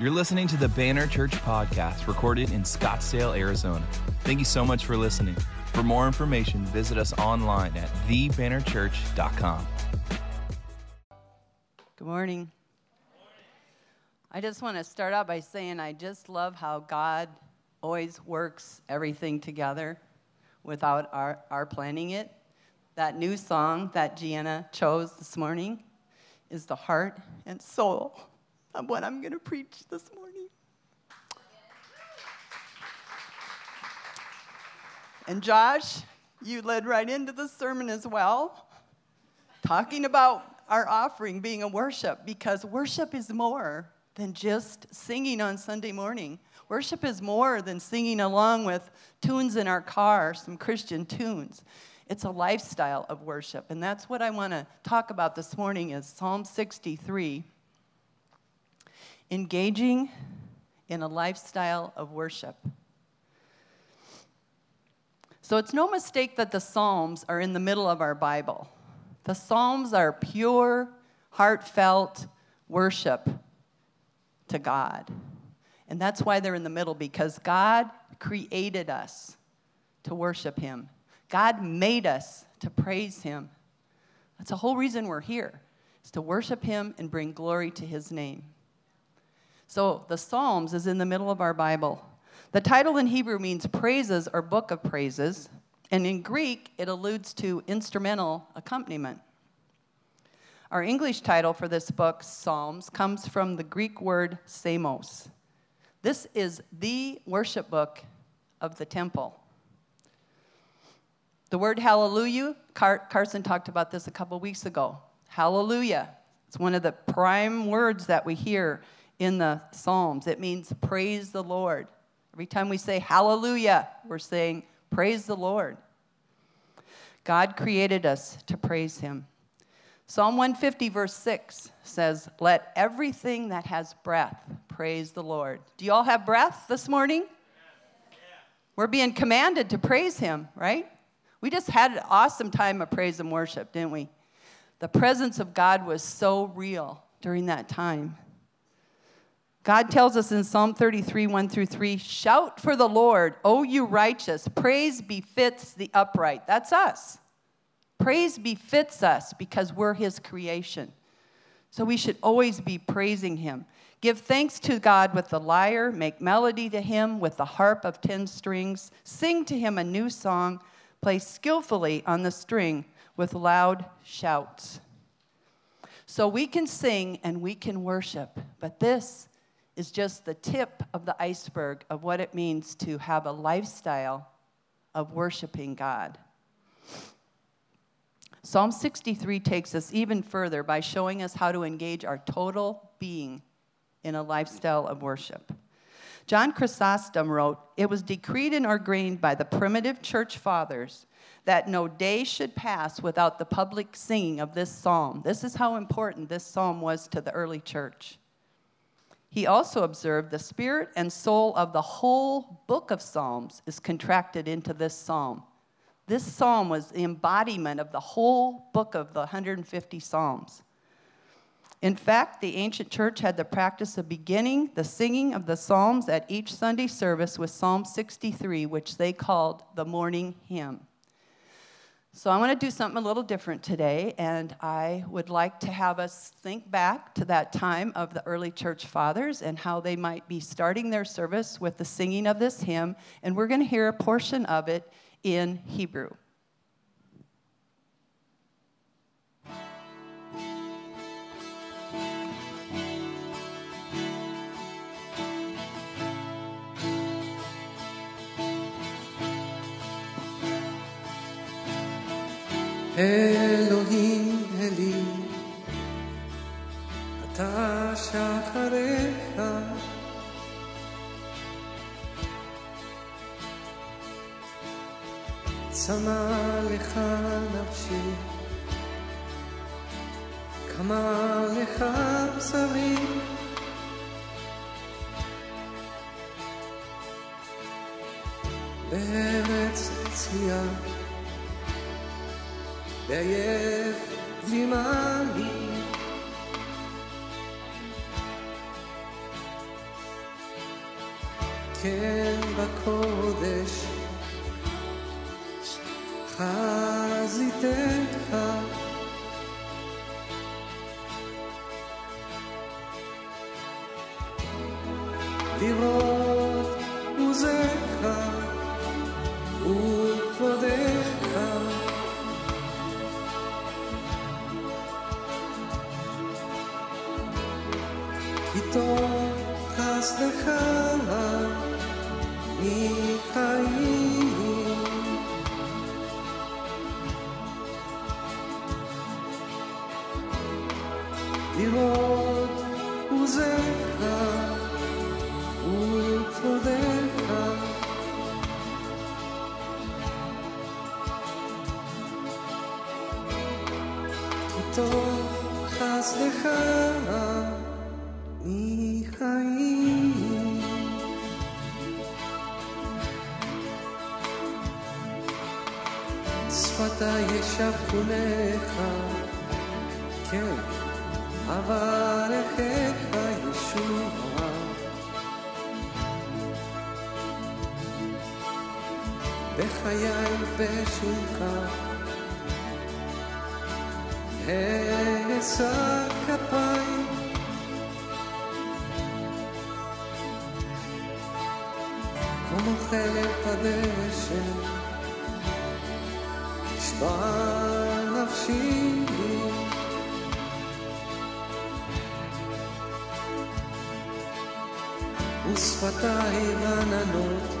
You're listening to the Banner Church podcast recorded in Scottsdale, Arizona. Thank you so much for listening. For more information, visit us online at thebannerchurch.com. Good morning. I just want to start out by saying I just love how God always works everything together without our, our planning it. That new song that Gianna chose this morning is the heart and soul of what I'm going to preach this morning. And Josh, you led right into the sermon as well, talking about our offering being a worship, because worship is more than just singing on Sunday morning. Worship is more than singing along with tunes in our car, some Christian tunes. It's a lifestyle of worship. And that's what I want to talk about this morning is Psalm 63 engaging in a lifestyle of worship. So it's no mistake that the Psalms are in the middle of our Bible. The Psalms are pure, heartfelt worship to God. And that's why they're in the middle, because God created us to worship Him. God made us to praise Him. That's the whole reason we're here, is to worship Him and bring glory to His name. So the Psalms is in the middle of our Bible. The title in Hebrew means praises or book of praises, and in Greek, it alludes to instrumental accompaniment. Our English title for this book, Psalms, comes from the Greek word psalmos. This is the worship book of the temple. The word hallelujah, Car- Carson talked about this a couple weeks ago. Hallelujah. It's one of the prime words that we hear in the Psalms. It means praise the Lord. Every time we say hallelujah, we're saying praise the Lord. God created us to praise him. Psalm 150, verse 6 says, Let everything that has breath praise the Lord. Do you all have breath this morning? We're being commanded to praise him, right? We just had an awesome time of praise and worship, didn't we? The presence of God was so real during that time. God tells us in Psalm 33, 1 through 3 Shout for the Lord, O you righteous. Praise befits the upright. That's us. Praise befits us because we're his creation. So we should always be praising him. Give thanks to God with the lyre, make melody to him with the harp of ten strings, sing to him a new song, play skillfully on the string with loud shouts. So we can sing and we can worship, but this is just the tip of the iceberg of what it means to have a lifestyle of worshiping God. Psalm 63 takes us even further by showing us how to engage our total being in a lifestyle of worship. John Chrysostom wrote, It was decreed and ordained by the primitive church fathers that no day should pass without the public singing of this psalm. This is how important this psalm was to the early church. He also observed the spirit and soul of the whole book of Psalms is contracted into this psalm. This psalm was the embodiment of the whole book of the 150 Psalms. In fact, the ancient church had the practice of beginning the singing of the Psalms at each Sunday service with Psalm 63, which they called the morning hymn. So, I want to do something a little different today, and I would like to have us think back to that time of the early church fathers and how they might be starting their service with the singing of this hymn, and we're going to hear a portion of it in Hebrew. אלוהים אלי, אתה שחריך, צמא לך נפשי, כמה לך בשרי. בארץ צייה der jetzt sie mal liebt. כן בקודש חזיתך ישבחונך כן אברכך ישועה בחיי בשמך אשא כפיים כמו חלק הדשא ضاع نفسي وصفتها هي غنى نوتي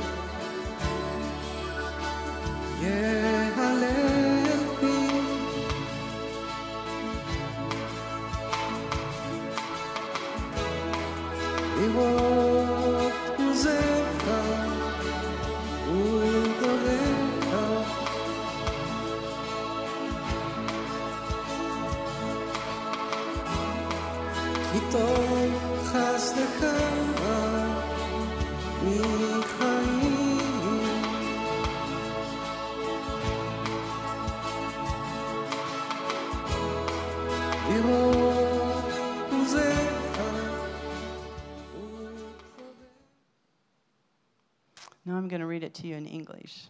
to you in English.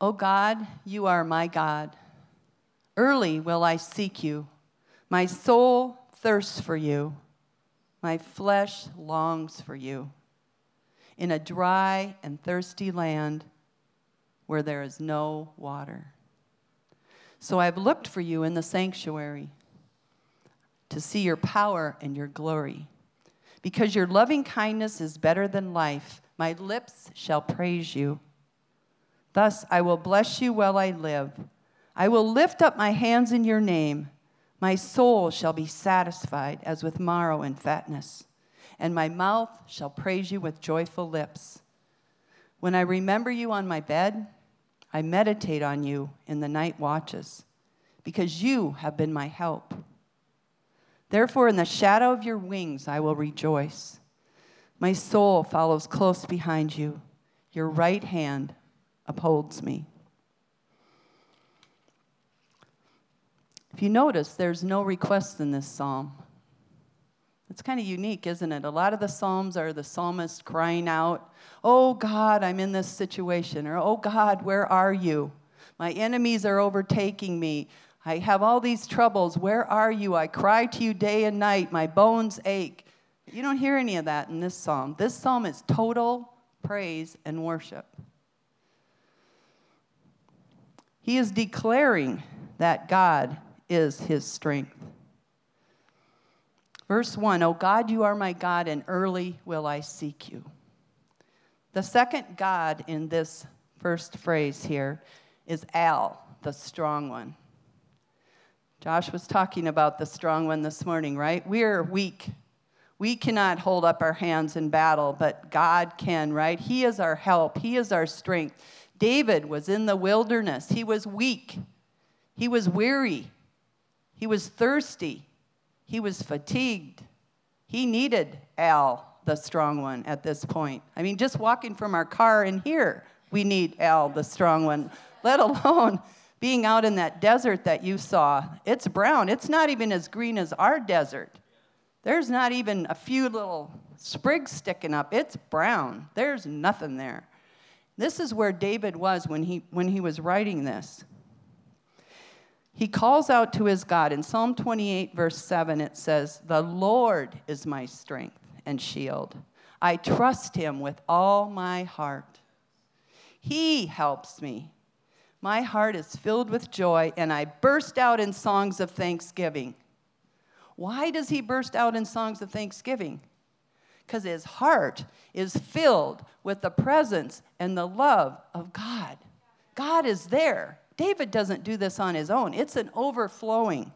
O God, you are my God. Early will I seek you. My soul thirsts for you. My flesh longs for you. In a dry and thirsty land where there is no water. So I've looked for you in the sanctuary to see your power and your glory. Because your loving kindness is better than life, my lips shall praise you. Thus I will bless you while I live. I will lift up my hands in your name. My soul shall be satisfied as with marrow and fatness, and my mouth shall praise you with joyful lips. When I remember you on my bed, I meditate on you in the night watches, because you have been my help. Therefore, in the shadow of your wings, I will rejoice. My soul follows close behind you. Your right hand upholds me. If you notice, there's no requests in this psalm. It's kind of unique, isn't it? A lot of the psalms are the psalmist crying out, Oh God, I'm in this situation, or Oh God, where are you? My enemies are overtaking me. I have all these troubles. Where are you? I cry to you day and night. My bones ache. You don't hear any of that in this psalm. This psalm is total praise and worship. He is declaring that God is his strength. Verse 1 O God, you are my God, and early will I seek you. The second God in this first phrase here is Al, the strong one. Josh was talking about the strong one this morning, right? We are weak. We cannot hold up our hands in battle, but God can, right? He is our help, He is our strength. David was in the wilderness, he was weak, he was weary, he was thirsty, he was fatigued. He needed Al, the strong one, at this point. I mean, just walking from our car in here, we need Al, the strong one, let alone being out in that desert that you saw. It's brown, it's not even as green as our desert. There's not even a few little sprigs sticking up. It's brown. There's nothing there. This is where David was when he, when he was writing this. He calls out to his God. In Psalm 28, verse 7, it says, The Lord is my strength and shield. I trust him with all my heart. He helps me. My heart is filled with joy, and I burst out in songs of thanksgiving. Why does he burst out in songs of thanksgiving? Because his heart is filled with the presence and the love of God. God is there. David doesn't do this on his own, it's an overflowing.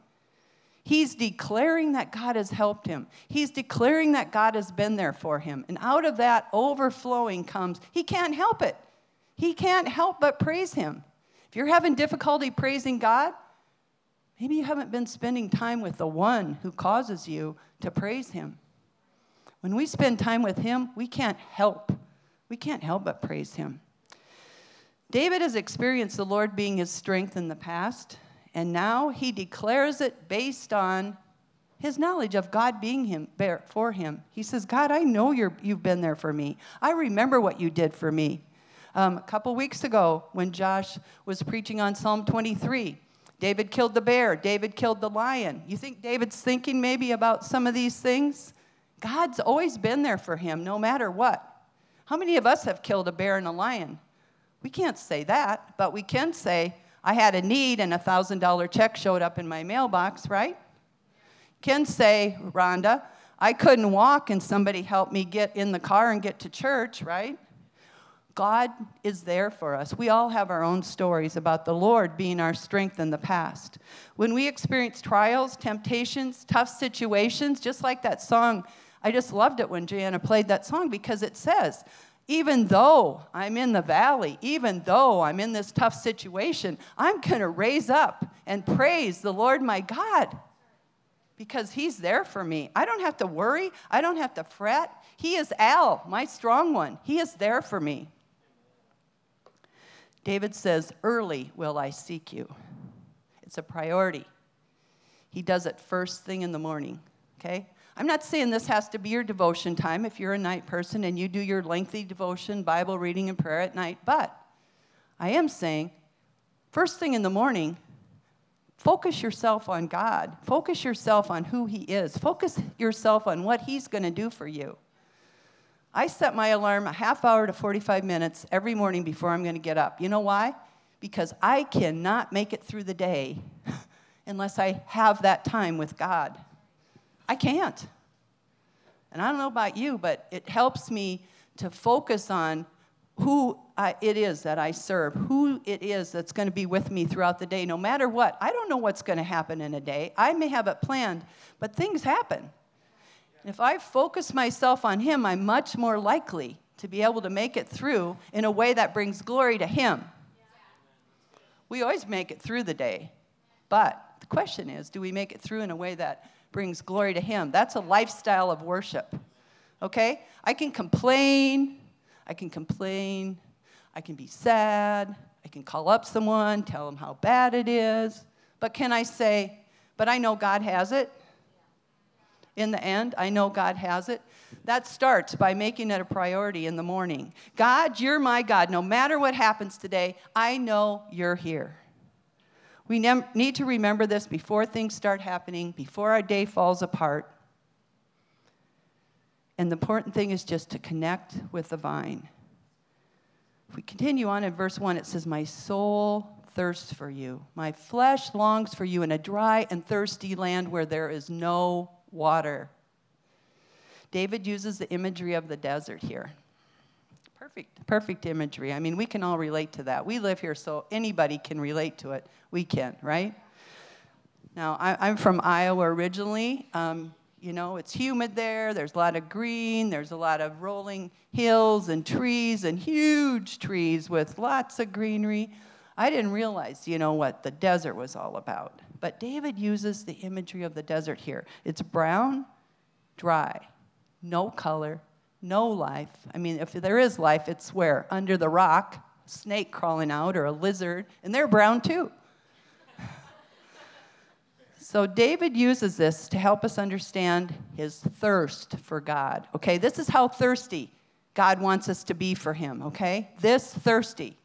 He's declaring that God has helped him. He's declaring that God has been there for him. And out of that overflowing comes, he can't help it. He can't help but praise him. If you're having difficulty praising God, maybe you haven't been spending time with the one who causes you to praise him. When we spend time with him, we can't help. We can't help but praise him. David has experienced the Lord being his strength in the past, and now he declares it based on his knowledge of God being him for him. He says, God, I know you have been there for me. I remember what you did for me. Um, a couple weeks ago, when Josh was preaching on Psalm 23, David killed the bear, David killed the lion. You think David's thinking maybe about some of these things? God's always been there for him, no matter what. How many of us have killed a bear and a lion? We can't say that, but we can say, I had a need and a $1,000 check showed up in my mailbox, right? Can say, Rhonda, I couldn't walk and somebody helped me get in the car and get to church, right? God is there for us. We all have our own stories about the Lord being our strength in the past. When we experience trials, temptations, tough situations, just like that song, I just loved it when Jana played that song because it says, even though I'm in the valley, even though I'm in this tough situation, I'm going to raise up and praise the Lord my God because He's there for me. I don't have to worry, I don't have to fret. He is Al, my strong one. He is there for me. David says, Early will I seek you. It's a priority. He does it first thing in the morning, okay? I'm not saying this has to be your devotion time if you're a night person and you do your lengthy devotion, Bible reading, and prayer at night, but I am saying, first thing in the morning, focus yourself on God. Focus yourself on who He is. Focus yourself on what He's going to do for you. I set my alarm a half hour to 45 minutes every morning before I'm going to get up. You know why? Because I cannot make it through the day unless I have that time with God. I can't. And I don't know about you, but it helps me to focus on who I, it is that I serve, who it is that's going to be with me throughout the day, no matter what. I don't know what's going to happen in a day. I may have it planned, but things happen. If I focus myself on Him, I'm much more likely to be able to make it through in a way that brings glory to Him. We always make it through the day, but the question is do we make it through in a way that brings glory to Him. That's a lifestyle of worship. Okay? I can complain. I can complain. I can be sad. I can call up someone, tell them how bad it is. But can I say, but I know God has it? In the end, I know God has it. That starts by making it a priority in the morning. God, you're my God. No matter what happens today, I know you're here. We ne- need to remember this before things start happening, before our day falls apart. And the important thing is just to connect with the vine. If we continue on in verse 1, it says, My soul thirsts for you. My flesh longs for you in a dry and thirsty land where there is no water. David uses the imagery of the desert here. Perfect, perfect imagery. I mean, we can all relate to that. We live here, so anybody can relate to it. We can, right? Now, I, am from Iowa originally. Um, you know, it's humid there. There's a lot of green. There's a lot of rolling hills and trees and huge trees with lots of greenery. I didn't realize, you know, what the desert was all about. But David uses the imagery of the desert here. It's brown, dry, no color, no life. I mean, if there is life, it's where? Under the rock, snake crawling out, or a lizard, and they're brown too. So David uses this to help us understand his thirst for God. Okay, this is how thirsty God wants us to be for him, okay? This thirsty.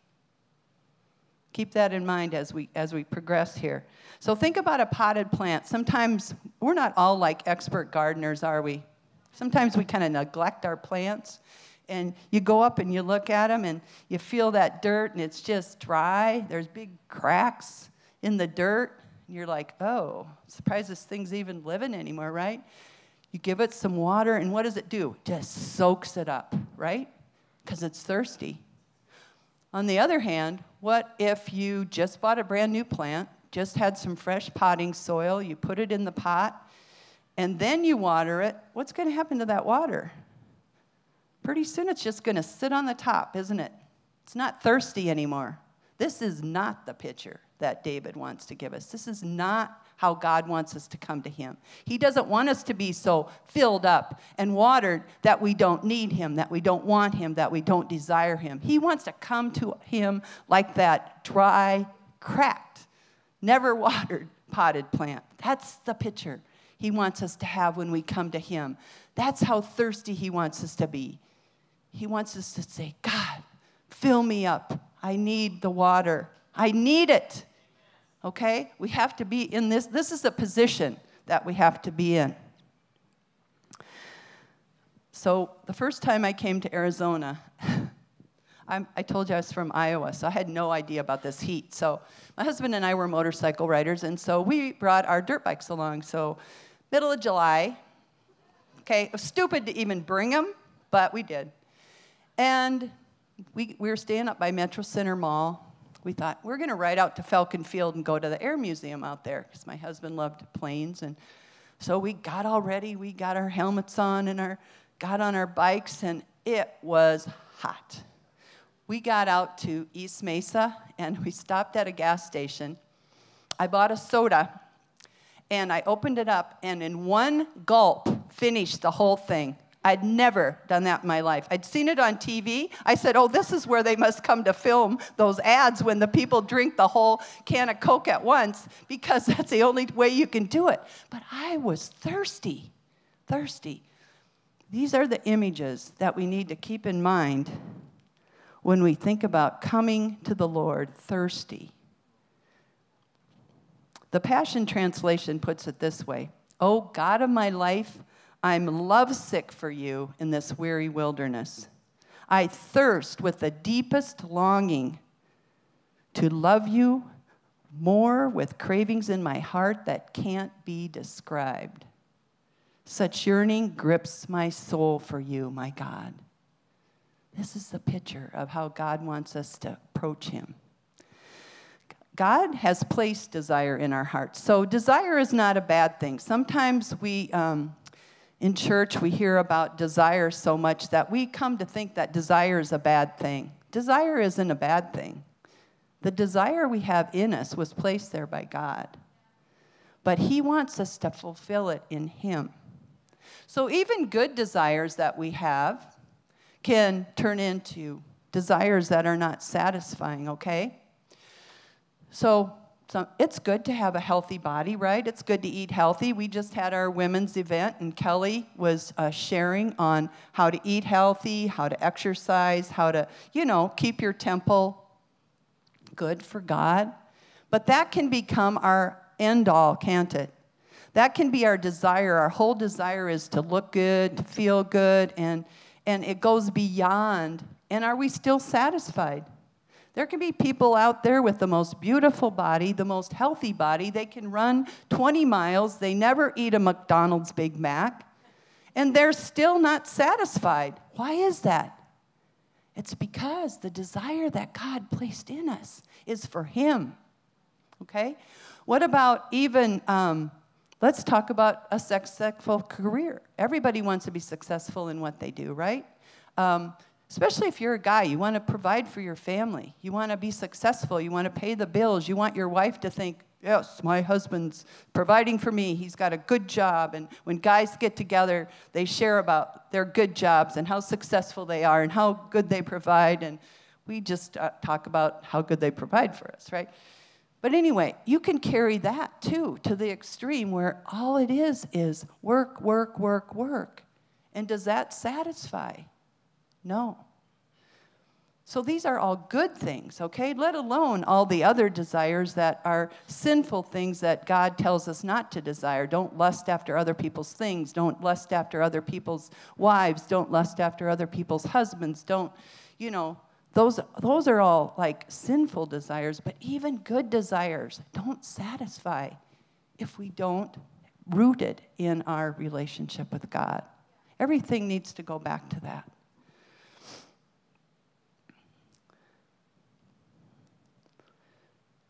Keep that in mind as we as we progress here. So think about a potted plant. Sometimes we're not all like expert gardeners, are we? Sometimes we kind of neglect our plants. And you go up and you look at them and you feel that dirt and it's just dry. There's big cracks in the dirt. And you're like, oh, surprised this thing's even living anymore, right? You give it some water, and what does it do? Just soaks it up, right? Because it's thirsty. On the other hand, what if you just bought a brand new plant, just had some fresh potting soil, you put it in the pot, and then you water it? What's going to happen to that water? Pretty soon it's just going to sit on the top, isn't it? It's not thirsty anymore. This is not the picture that David wants to give us. This is not how God wants us to come to Him. He doesn't want us to be so filled up and watered that we don't need Him, that we don't want Him, that we don't desire Him. He wants to come to Him like that dry, cracked, never watered potted plant. That's the picture He wants us to have when we come to Him. That's how thirsty He wants us to be. He wants us to say, God, fill me up. I need the water. I need it. Okay? We have to be in this. This is a position that we have to be in. So, the first time I came to Arizona, i told you I was from Iowa, so I had no idea about this heat. So, my husband and I were motorcycle riders, and so we brought our dirt bikes along. So, middle of July, okay, it was stupid to even bring them, but we did. And we, we were staying up by Metro Center Mall, we thought we're going to ride out to Falcon Field and go to the Air Museum out there because my husband loved planes. And so we got all ready. We got our helmets on and our, got on our bikes, and it was hot. We got out to East Mesa and we stopped at a gas station. I bought a soda and I opened it up, and in one gulp, finished the whole thing. I'd never done that in my life. I'd seen it on TV. I said, Oh, this is where they must come to film those ads when the people drink the whole can of Coke at once because that's the only way you can do it. But I was thirsty, thirsty. These are the images that we need to keep in mind when we think about coming to the Lord thirsty. The Passion Translation puts it this way Oh, God of my life, I'm lovesick for you in this weary wilderness. I thirst with the deepest longing to love you more with cravings in my heart that can't be described. Such yearning grips my soul for you, my God. This is the picture of how God wants us to approach Him. God has placed desire in our hearts. So, desire is not a bad thing. Sometimes we um, in church, we hear about desire so much that we come to think that desire is a bad thing. Desire isn't a bad thing. The desire we have in us was placed there by God, but He wants us to fulfill it in Him. So, even good desires that we have can turn into desires that are not satisfying, okay? So, so it's good to have a healthy body, right? It's good to eat healthy. We just had our women's event, and Kelly was uh, sharing on how to eat healthy, how to exercise, how to, you know, keep your temple good for God. But that can become our end all, can't it? That can be our desire. Our whole desire is to look good, to feel good, and, and it goes beyond. And are we still satisfied? There can be people out there with the most beautiful body, the most healthy body. They can run 20 miles, they never eat a McDonald's Big Mac, and they're still not satisfied. Why is that? It's because the desire that God placed in us is for Him. Okay? What about even, um, let's talk about a successful career. Everybody wants to be successful in what they do, right? Um, Especially if you're a guy, you want to provide for your family. You want to be successful. You want to pay the bills. You want your wife to think, yes, my husband's providing for me. He's got a good job. And when guys get together, they share about their good jobs and how successful they are and how good they provide. And we just uh, talk about how good they provide for us, right? But anyway, you can carry that too to the extreme where all it is is work, work, work, work. And does that satisfy? No. So these are all good things, okay? Let alone all the other desires that are sinful things that God tells us not to desire. Don't lust after other people's things. Don't lust after other people's wives. Don't lust after other people's husbands. Don't, you know, those, those are all like sinful desires, but even good desires don't satisfy if we don't root it in our relationship with God. Everything needs to go back to that.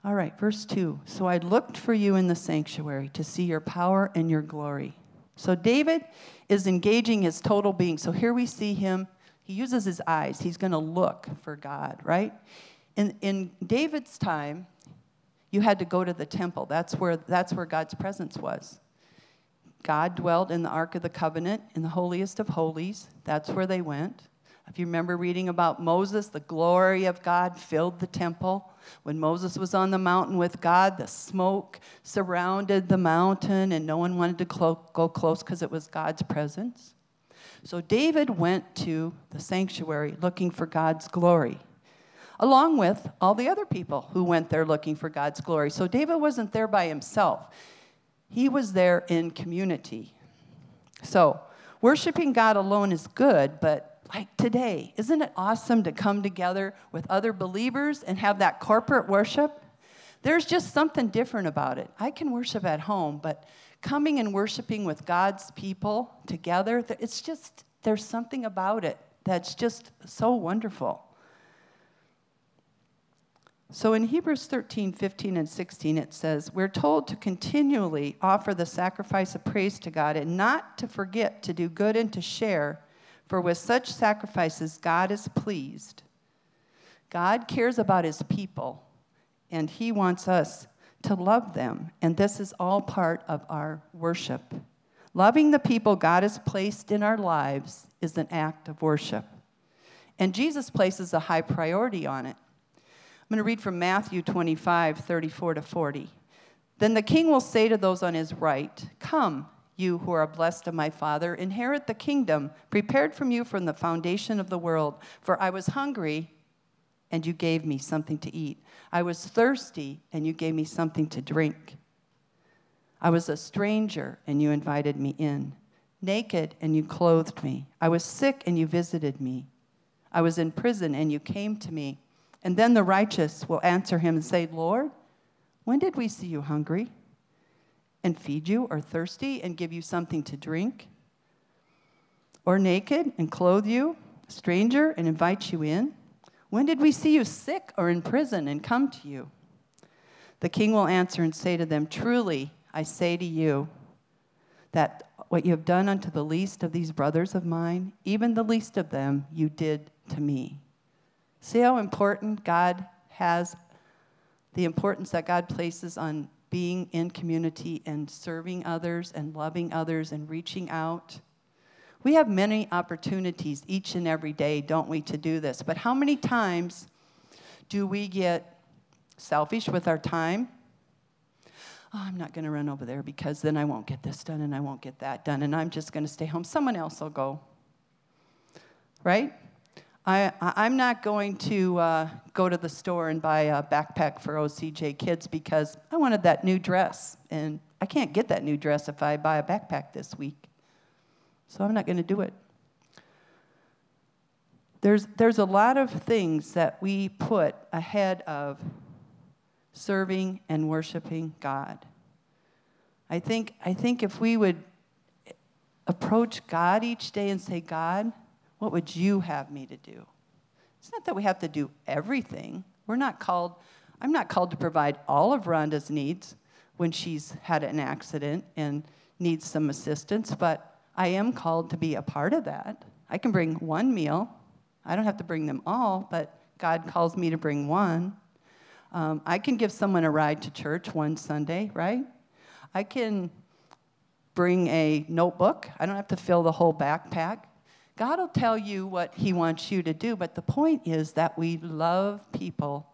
All right, verse 2. So I looked for you in the sanctuary to see your power and your glory. So David is engaging his total being. So here we see him. He uses his eyes. He's going to look for God, right? In, in David's time, you had to go to the temple. That's where, that's where God's presence was. God dwelled in the Ark of the Covenant, in the holiest of holies. That's where they went. If you remember reading about Moses, the glory of God filled the temple. When Moses was on the mountain with God, the smoke surrounded the mountain, and no one wanted to clo- go close because it was God's presence. So David went to the sanctuary looking for God's glory, along with all the other people who went there looking for God's glory. So David wasn't there by himself, he was there in community. So, worshiping God alone is good, but like today. Isn't it awesome to come together with other believers and have that corporate worship? There's just something different about it. I can worship at home, but coming and worshiping with God's people together, it's just, there's something about it that's just so wonderful. So in Hebrews 13, 15, and 16, it says, We're told to continually offer the sacrifice of praise to God and not to forget to do good and to share for with such sacrifices, God is pleased. God cares about his people, and he wants us to love them. And this is all part of our worship. Loving the people God has placed in our lives is an act of worship. And Jesus places a high priority on it. I'm going to read from Matthew 25, 34 to 40. Then the king will say to those on his right, Come, you who are blessed of my Father, inherit the kingdom prepared from you from the foundation of the world. For I was hungry, and you gave me something to eat. I was thirsty, and you gave me something to drink. I was a stranger, and you invited me in. Naked, and you clothed me. I was sick, and you visited me. I was in prison, and you came to me. And then the righteous will answer him and say, Lord, when did we see you hungry? And feed you, or thirsty and give you something to drink? Or naked and clothe you, a stranger and invite you in? When did we see you sick or in prison and come to you? The king will answer and say to them, Truly, I say to you, that what you have done unto the least of these brothers of mine, even the least of them, you did to me. See how important God has, the importance that God places on being in community and serving others and loving others and reaching out. We have many opportunities each and every day, don't we, to do this. But how many times do we get selfish with our time? Oh, I'm not going to run over there because then I won't get this done and I won't get that done and I'm just going to stay home. Someone else will go. Right? I, I'm not going to uh, go to the store and buy a backpack for OCJ kids because I wanted that new dress. And I can't get that new dress if I buy a backpack this week. So I'm not going to do it. There's, there's a lot of things that we put ahead of serving and worshiping God. I think, I think if we would approach God each day and say, God, what would you have me to do? It's not that we have to do everything. We're not called, I'm not called to provide all of Rhonda's needs when she's had an accident and needs some assistance, but I am called to be a part of that. I can bring one meal. I don't have to bring them all, but God calls me to bring one. Um, I can give someone a ride to church one Sunday, right? I can bring a notebook. I don't have to fill the whole backpack. God will tell you what He wants you to do, but the point is that we love people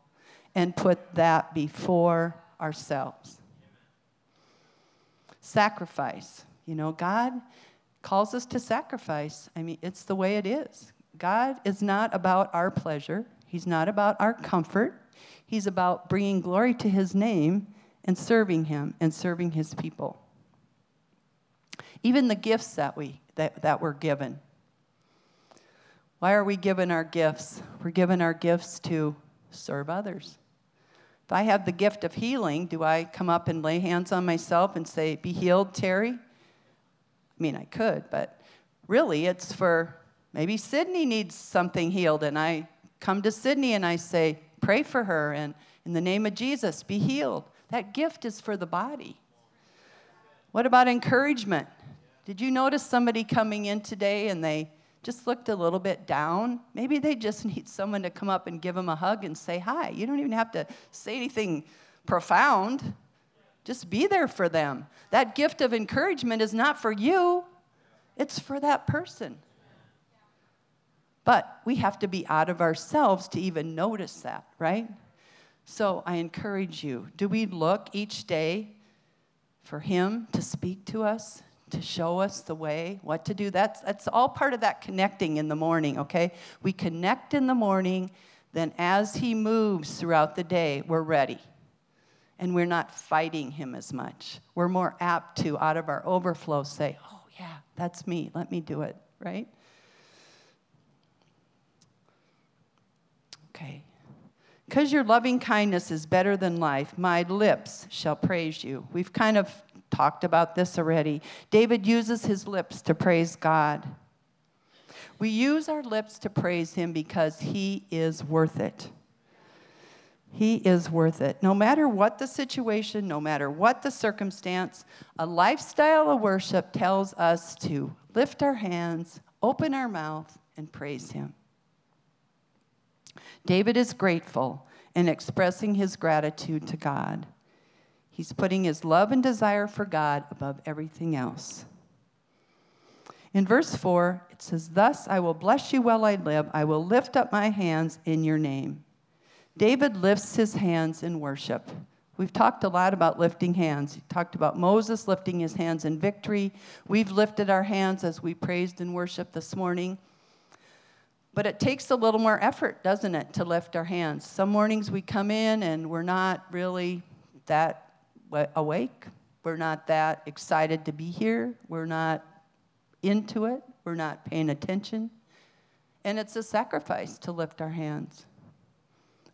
and put that before ourselves. Sacrifice. You know, God calls us to sacrifice. I mean, it's the way it is. God is not about our pleasure, He's not about our comfort. He's about bringing glory to His name and serving Him and serving His people. Even the gifts that, we, that, that we're given. Why are we given our gifts? We're given our gifts to serve others. If I have the gift of healing, do I come up and lay hands on myself and say, Be healed, Terry? I mean, I could, but really it's for maybe Sydney needs something healed, and I come to Sydney and I say, Pray for her, and in the name of Jesus, be healed. That gift is for the body. What about encouragement? Did you notice somebody coming in today and they just looked a little bit down? Maybe they just need someone to come up and give them a hug and say hi. You don't even have to say anything profound. Just be there for them. That gift of encouragement is not for you, it's for that person. But we have to be out of ourselves to even notice that, right? So I encourage you do we look each day for Him to speak to us, to show us the way, what to do? That's, that's all part of that connecting in the morning, okay? We connect in the morning, then as He moves throughout the day, we're ready. And we're not fighting Him as much. We're more apt to, out of our overflow, say, oh, yeah, that's me. Let me do it, right? Okay. Because your loving kindness is better than life, my lips shall praise you. We've kind of talked about this already. David uses his lips to praise God. We use our lips to praise him because he is worth it. He is worth it. No matter what the situation, no matter what the circumstance, a lifestyle of worship tells us to lift our hands, open our mouth, and praise him. David is grateful and expressing his gratitude to God. He's putting his love and desire for God above everything else. In verse 4, it says, Thus I will bless you while I live. I will lift up my hands in your name. David lifts his hands in worship. We've talked a lot about lifting hands. We talked about Moses lifting his hands in victory. We've lifted our hands as we praised and worshiped this morning. But it takes a little more effort, doesn't it, to lift our hands? Some mornings we come in and we're not really that awake. We're not that excited to be here. We're not into it. We're not paying attention. And it's a sacrifice to lift our hands.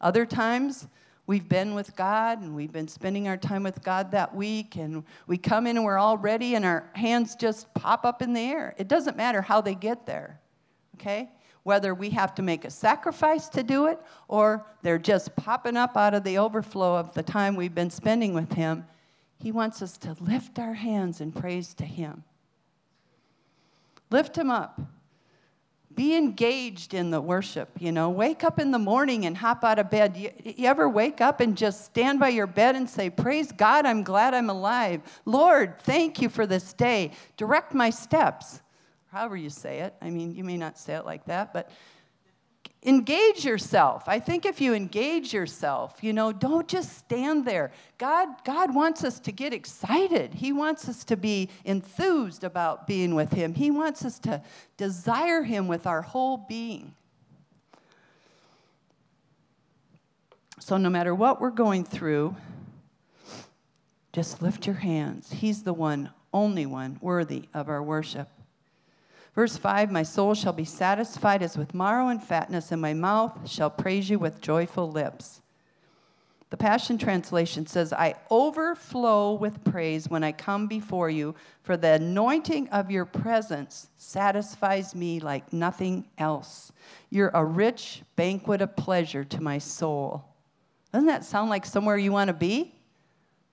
Other times, we've been with God and we've been spending our time with God that week, and we come in and we're all ready, and our hands just pop up in the air. It doesn't matter how they get there, okay? Whether we have to make a sacrifice to do it or they're just popping up out of the overflow of the time we've been spending with Him. He wants us to lift our hands in praise to Him. Lift Him up. Be engaged in the worship, you know. Wake up in the morning and hop out of bed. You, you ever wake up and just stand by your bed and say, Praise God, I'm glad I'm alive. Lord, thank you for this day. Direct my steps however you say it. I mean, you may not say it like that, but engage yourself. I think if you engage yourself, you know, don't just stand there. God, God wants us to get excited. He wants us to be enthused about being with Him. He wants us to desire Him with our whole being. So, no matter what we're going through, just lift your hands. He's the one, only one, worthy of our worship. Verse 5 My soul shall be satisfied as with marrow and fatness, and my mouth shall praise you with joyful lips. The Passion Translation says, I overflow with praise when I come before you, for the anointing of your presence satisfies me like nothing else. You're a rich banquet of pleasure to my soul. Doesn't that sound like somewhere you want to be?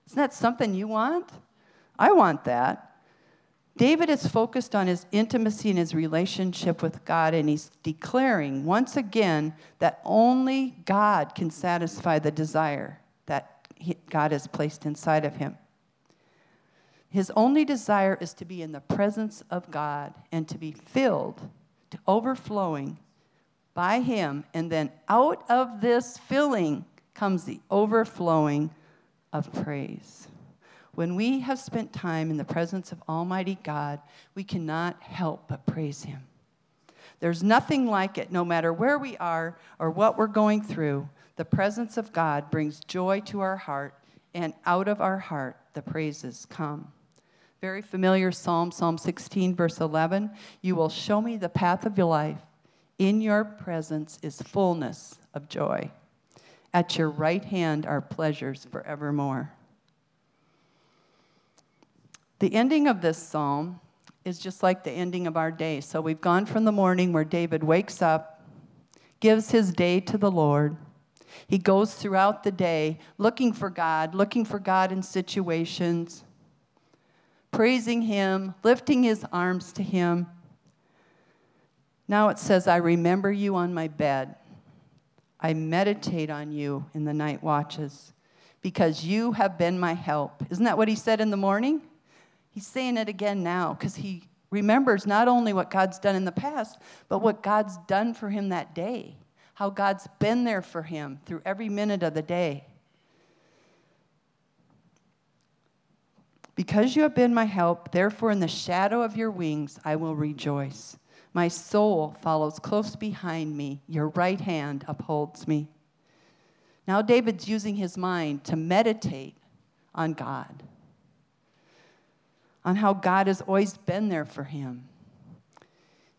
Isn't that something you want? I want that. David is focused on his intimacy and his relationship with God, and he's declaring once again that only God can satisfy the desire that God has placed inside of him. His only desire is to be in the presence of God and to be filled to overflowing by Him. And then out of this filling comes the overflowing of praise. When we have spent time in the presence of Almighty God, we cannot help but praise Him. There's nothing like it, no matter where we are or what we're going through. The presence of God brings joy to our heart, and out of our heart, the praises come. Very familiar psalm, Psalm 16, verse 11. You will show me the path of your life. In your presence is fullness of joy. At your right hand are pleasures forevermore. The ending of this psalm is just like the ending of our day. So we've gone from the morning where David wakes up, gives his day to the Lord. He goes throughout the day looking for God, looking for God in situations, praising Him, lifting his arms to Him. Now it says, I remember you on my bed. I meditate on you in the night watches because you have been my help. Isn't that what he said in the morning? He's saying it again now because he remembers not only what God's done in the past, but what God's done for him that day, how God's been there for him through every minute of the day. Because you have been my help, therefore in the shadow of your wings I will rejoice. My soul follows close behind me. Your right hand upholds me. Now, David's using his mind to meditate on God, on how God has always been there for him.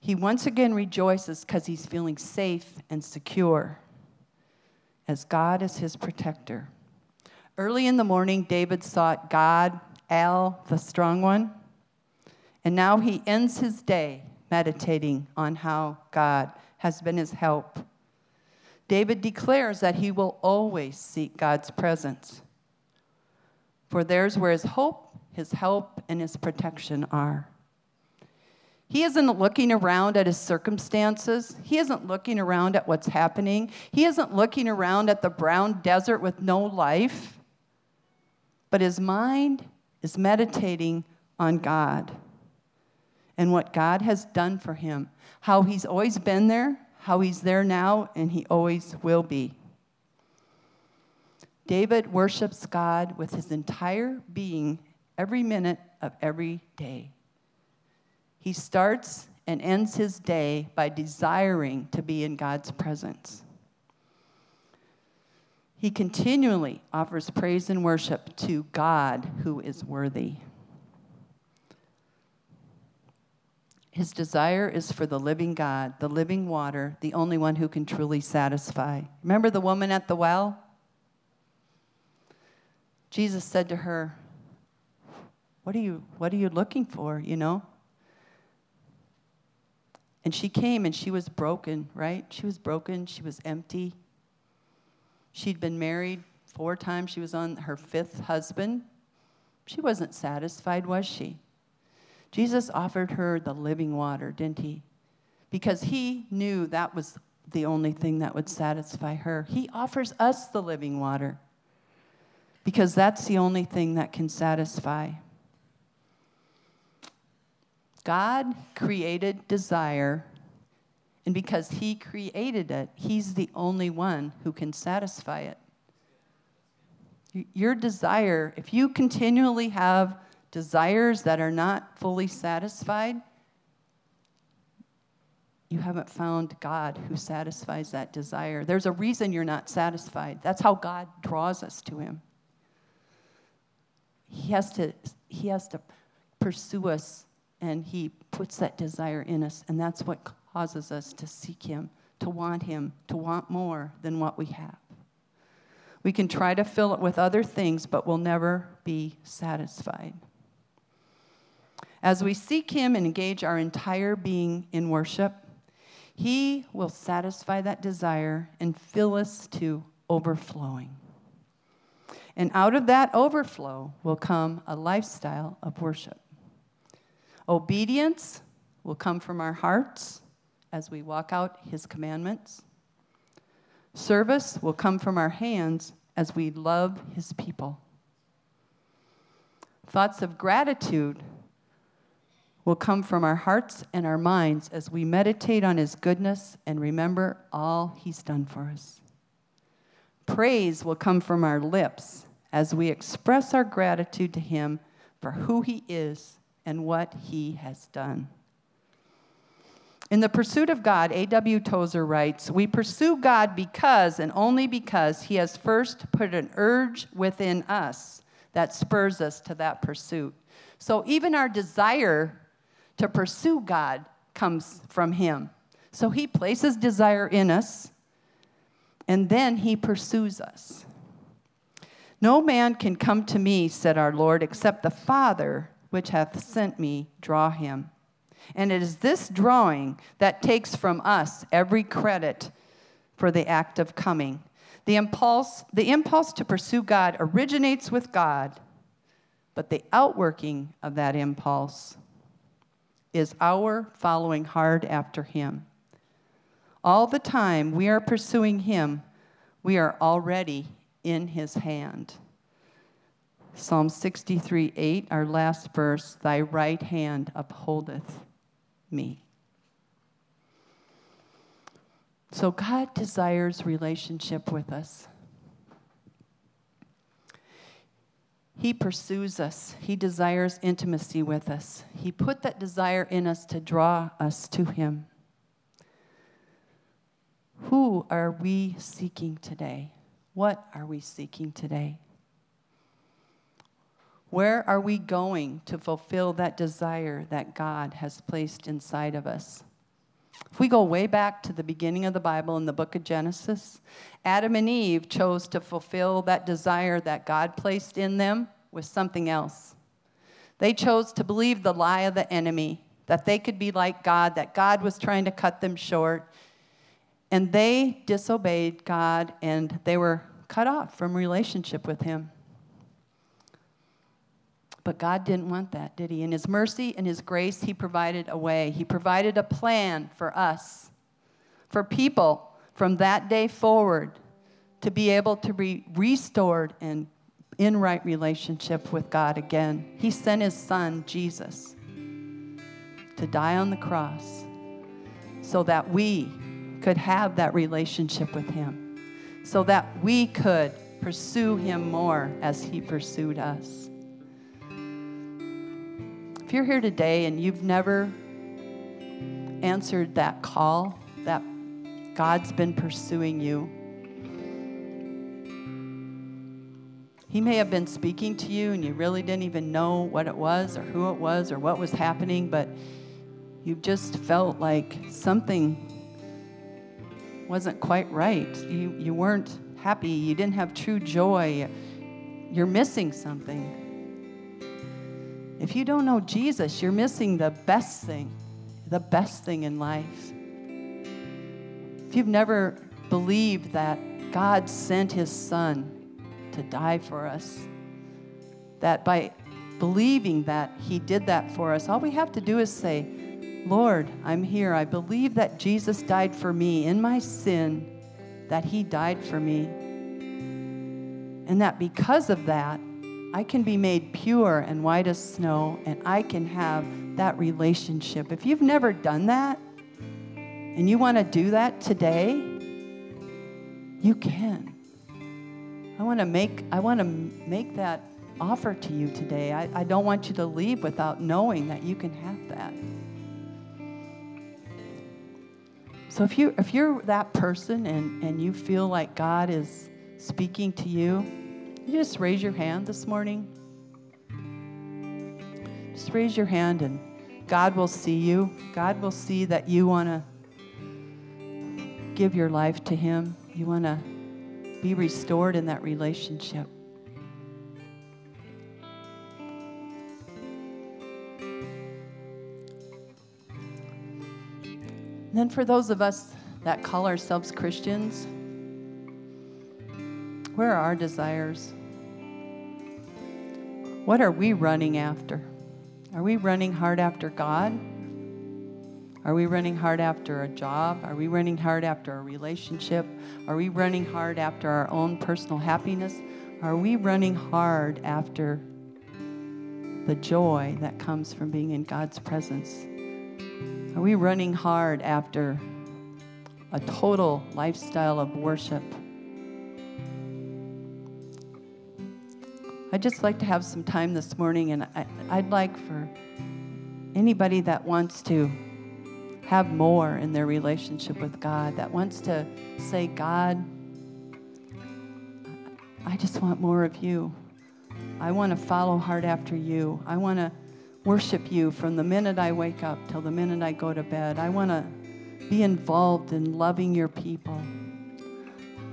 He once again rejoices because he's feeling safe and secure, as God is his protector. Early in the morning, David sought God, El, the strong one, and now he ends his day meditating on how God has been his help. David declares that he will always seek God's presence. For there's where his hope, his help, and his protection are. He isn't looking around at his circumstances. He isn't looking around at what's happening. He isn't looking around at the brown desert with no life. But his mind is meditating on God and what God has done for him, how he's always been there, how he's there now, and he always will be. David worships God with his entire being every minute of every day. He starts and ends his day by desiring to be in God's presence. He continually offers praise and worship to God who is worthy. His desire is for the living God, the living water, the only one who can truly satisfy. Remember the woman at the well? Jesus said to her, What are you, what are you looking for? You know? And she came and she was broken, right? She was broken. She was empty. She'd been married four times. She was on her fifth husband. She wasn't satisfied, was she? Jesus offered her the living water, didn't he? Because he knew that was the only thing that would satisfy her. He offers us the living water because that's the only thing that can satisfy. God created desire, and because He created it, He's the only one who can satisfy it. Your desire, if you continually have desires that are not fully satisfied, you haven't found God who satisfies that desire. There's a reason you're not satisfied. That's how God draws us to Him. He has to, he has to pursue us, and He puts that desire in us, and that's what causes us to seek Him, to want Him, to want more than what we have. We can try to fill it with other things, but we'll never be satisfied. As we seek Him and engage our entire being in worship, He will satisfy that desire and fill us to overflowing. And out of that overflow will come a lifestyle of worship. Obedience will come from our hearts as we walk out His commandments. Service will come from our hands as we love His people. Thoughts of gratitude will come from our hearts and our minds as we meditate on His goodness and remember all He's done for us. Praise will come from our lips as we express our gratitude to Him for who He is and what He has done. In The Pursuit of God, A.W. Tozer writes We pursue God because and only because He has first put an urge within us that spurs us to that pursuit. So even our desire to pursue God comes from Him. So He places desire in us, and then He pursues us. No man can come to me, said our Lord, except the Father which hath sent me draw him. And it is this drawing that takes from us every credit for the act of coming. The impulse, the impulse to pursue God originates with God, but the outworking of that impulse is our following hard after Him. All the time we are pursuing Him, we are already in His hand. Psalm 63 8, our last verse, Thy right hand upholdeth me. So God desires relationship with us. He pursues us. He desires intimacy with us. He put that desire in us to draw us to Him. Who are we seeking today? What are we seeking today? Where are we going to fulfill that desire that God has placed inside of us? If we go way back to the beginning of the Bible in the book of Genesis, Adam and Eve chose to fulfill that desire that God placed in them with something else. They chose to believe the lie of the enemy, that they could be like God, that God was trying to cut them short. And they disobeyed God and they were cut off from relationship with Him. But God didn't want that, did He? In His mercy and His grace, He provided a way. He provided a plan for us, for people from that day forward to be able to be restored and in right relationship with God again. He sent His Son, Jesus, to die on the cross so that we could have that relationship with Him, so that we could pursue Him more as He pursued us. If you're here today and you've never answered that call that God's been pursuing you, He may have been speaking to you and you really didn't even know what it was or who it was or what was happening, but you just felt like something wasn't quite right. You, you weren't happy. You didn't have true joy. You're missing something. If you don't know Jesus, you're missing the best thing, the best thing in life. If you've never believed that God sent his son to die for us, that by believing that he did that for us, all we have to do is say, Lord, I'm here. I believe that Jesus died for me in my sin, that he died for me. And that because of that, I can be made pure and white as snow, and I can have that relationship. If you've never done that, and you want to do that today, you can. I want to make I want to make that offer to you today. I, I don't want you to leave without knowing that you can have that. So if you if you're that person and, and you feel like God is speaking to you, you just raise your hand this morning. Just raise your hand and God will see you. God will see that you want to give your life to Him. You want to be restored in that relationship. And then, for those of us that call ourselves Christians, where are our desires? What are we running after? Are we running hard after God? Are we running hard after a job? Are we running hard after a relationship? Are we running hard after our own personal happiness? Are we running hard after the joy that comes from being in God's presence? Are we running hard after a total lifestyle of worship? I'd just like to have some time this morning, and I, I'd like for anybody that wants to have more in their relationship with God, that wants to say, God, I just want more of you. I want to follow hard after you. I want to worship you from the minute I wake up till the minute I go to bed. I want to be involved in loving your people.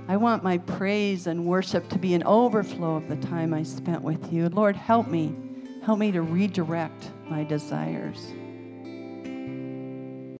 I want my praise and worship to be an overflow of the time I spent with you. Lord, help me. Help me to redirect my desires.